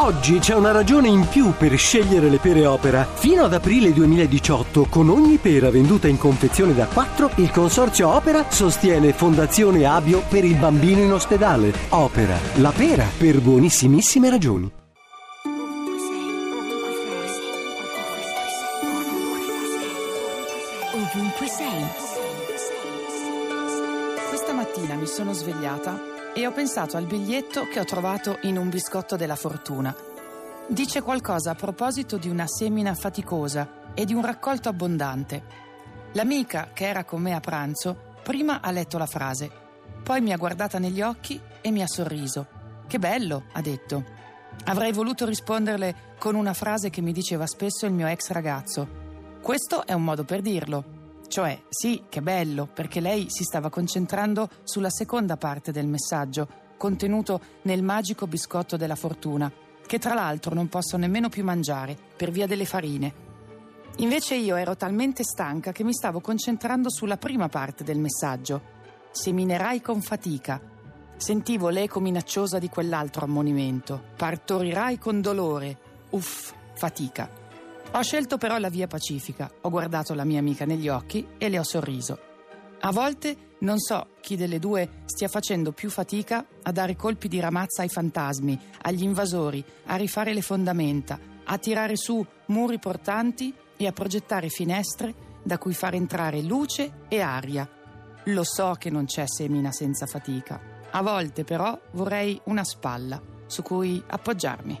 Oggi c'è una ragione in più per scegliere le pere Opera. Fino ad aprile 2018, con ogni pera venduta in confezione da 4, il consorzio Opera sostiene Fondazione Abio per il bambino in ospedale. Opera, la pera per buonissimissime ragioni. Ovunque sei. Questa mattina mi sono svegliata e ho pensato al biglietto che ho trovato in un biscotto della fortuna. Dice qualcosa a proposito di una semina faticosa e di un raccolto abbondante. L'amica che era con me a pranzo prima ha letto la frase, poi mi ha guardata negli occhi e mi ha sorriso. Che bello, ha detto. Avrei voluto risponderle con una frase che mi diceva spesso il mio ex ragazzo. Questo è un modo per dirlo. Cioè, sì, che bello, perché lei si stava concentrando sulla seconda parte del messaggio, contenuto nel magico biscotto della fortuna, che tra l'altro non posso nemmeno più mangiare per via delle farine. Invece io ero talmente stanca che mi stavo concentrando sulla prima parte del messaggio. Seminerai con fatica. Sentivo l'eco minacciosa di quell'altro ammonimento. Partorirai con dolore. Uff, fatica. Ho scelto però la via pacifica, ho guardato la mia amica negli occhi e le ho sorriso. A volte non so chi delle due stia facendo più fatica a dare colpi di ramazza ai fantasmi, agli invasori, a rifare le fondamenta, a tirare su muri portanti e a progettare finestre da cui far entrare luce e aria. Lo so che non c'è semina senza fatica. A volte però vorrei una spalla su cui appoggiarmi.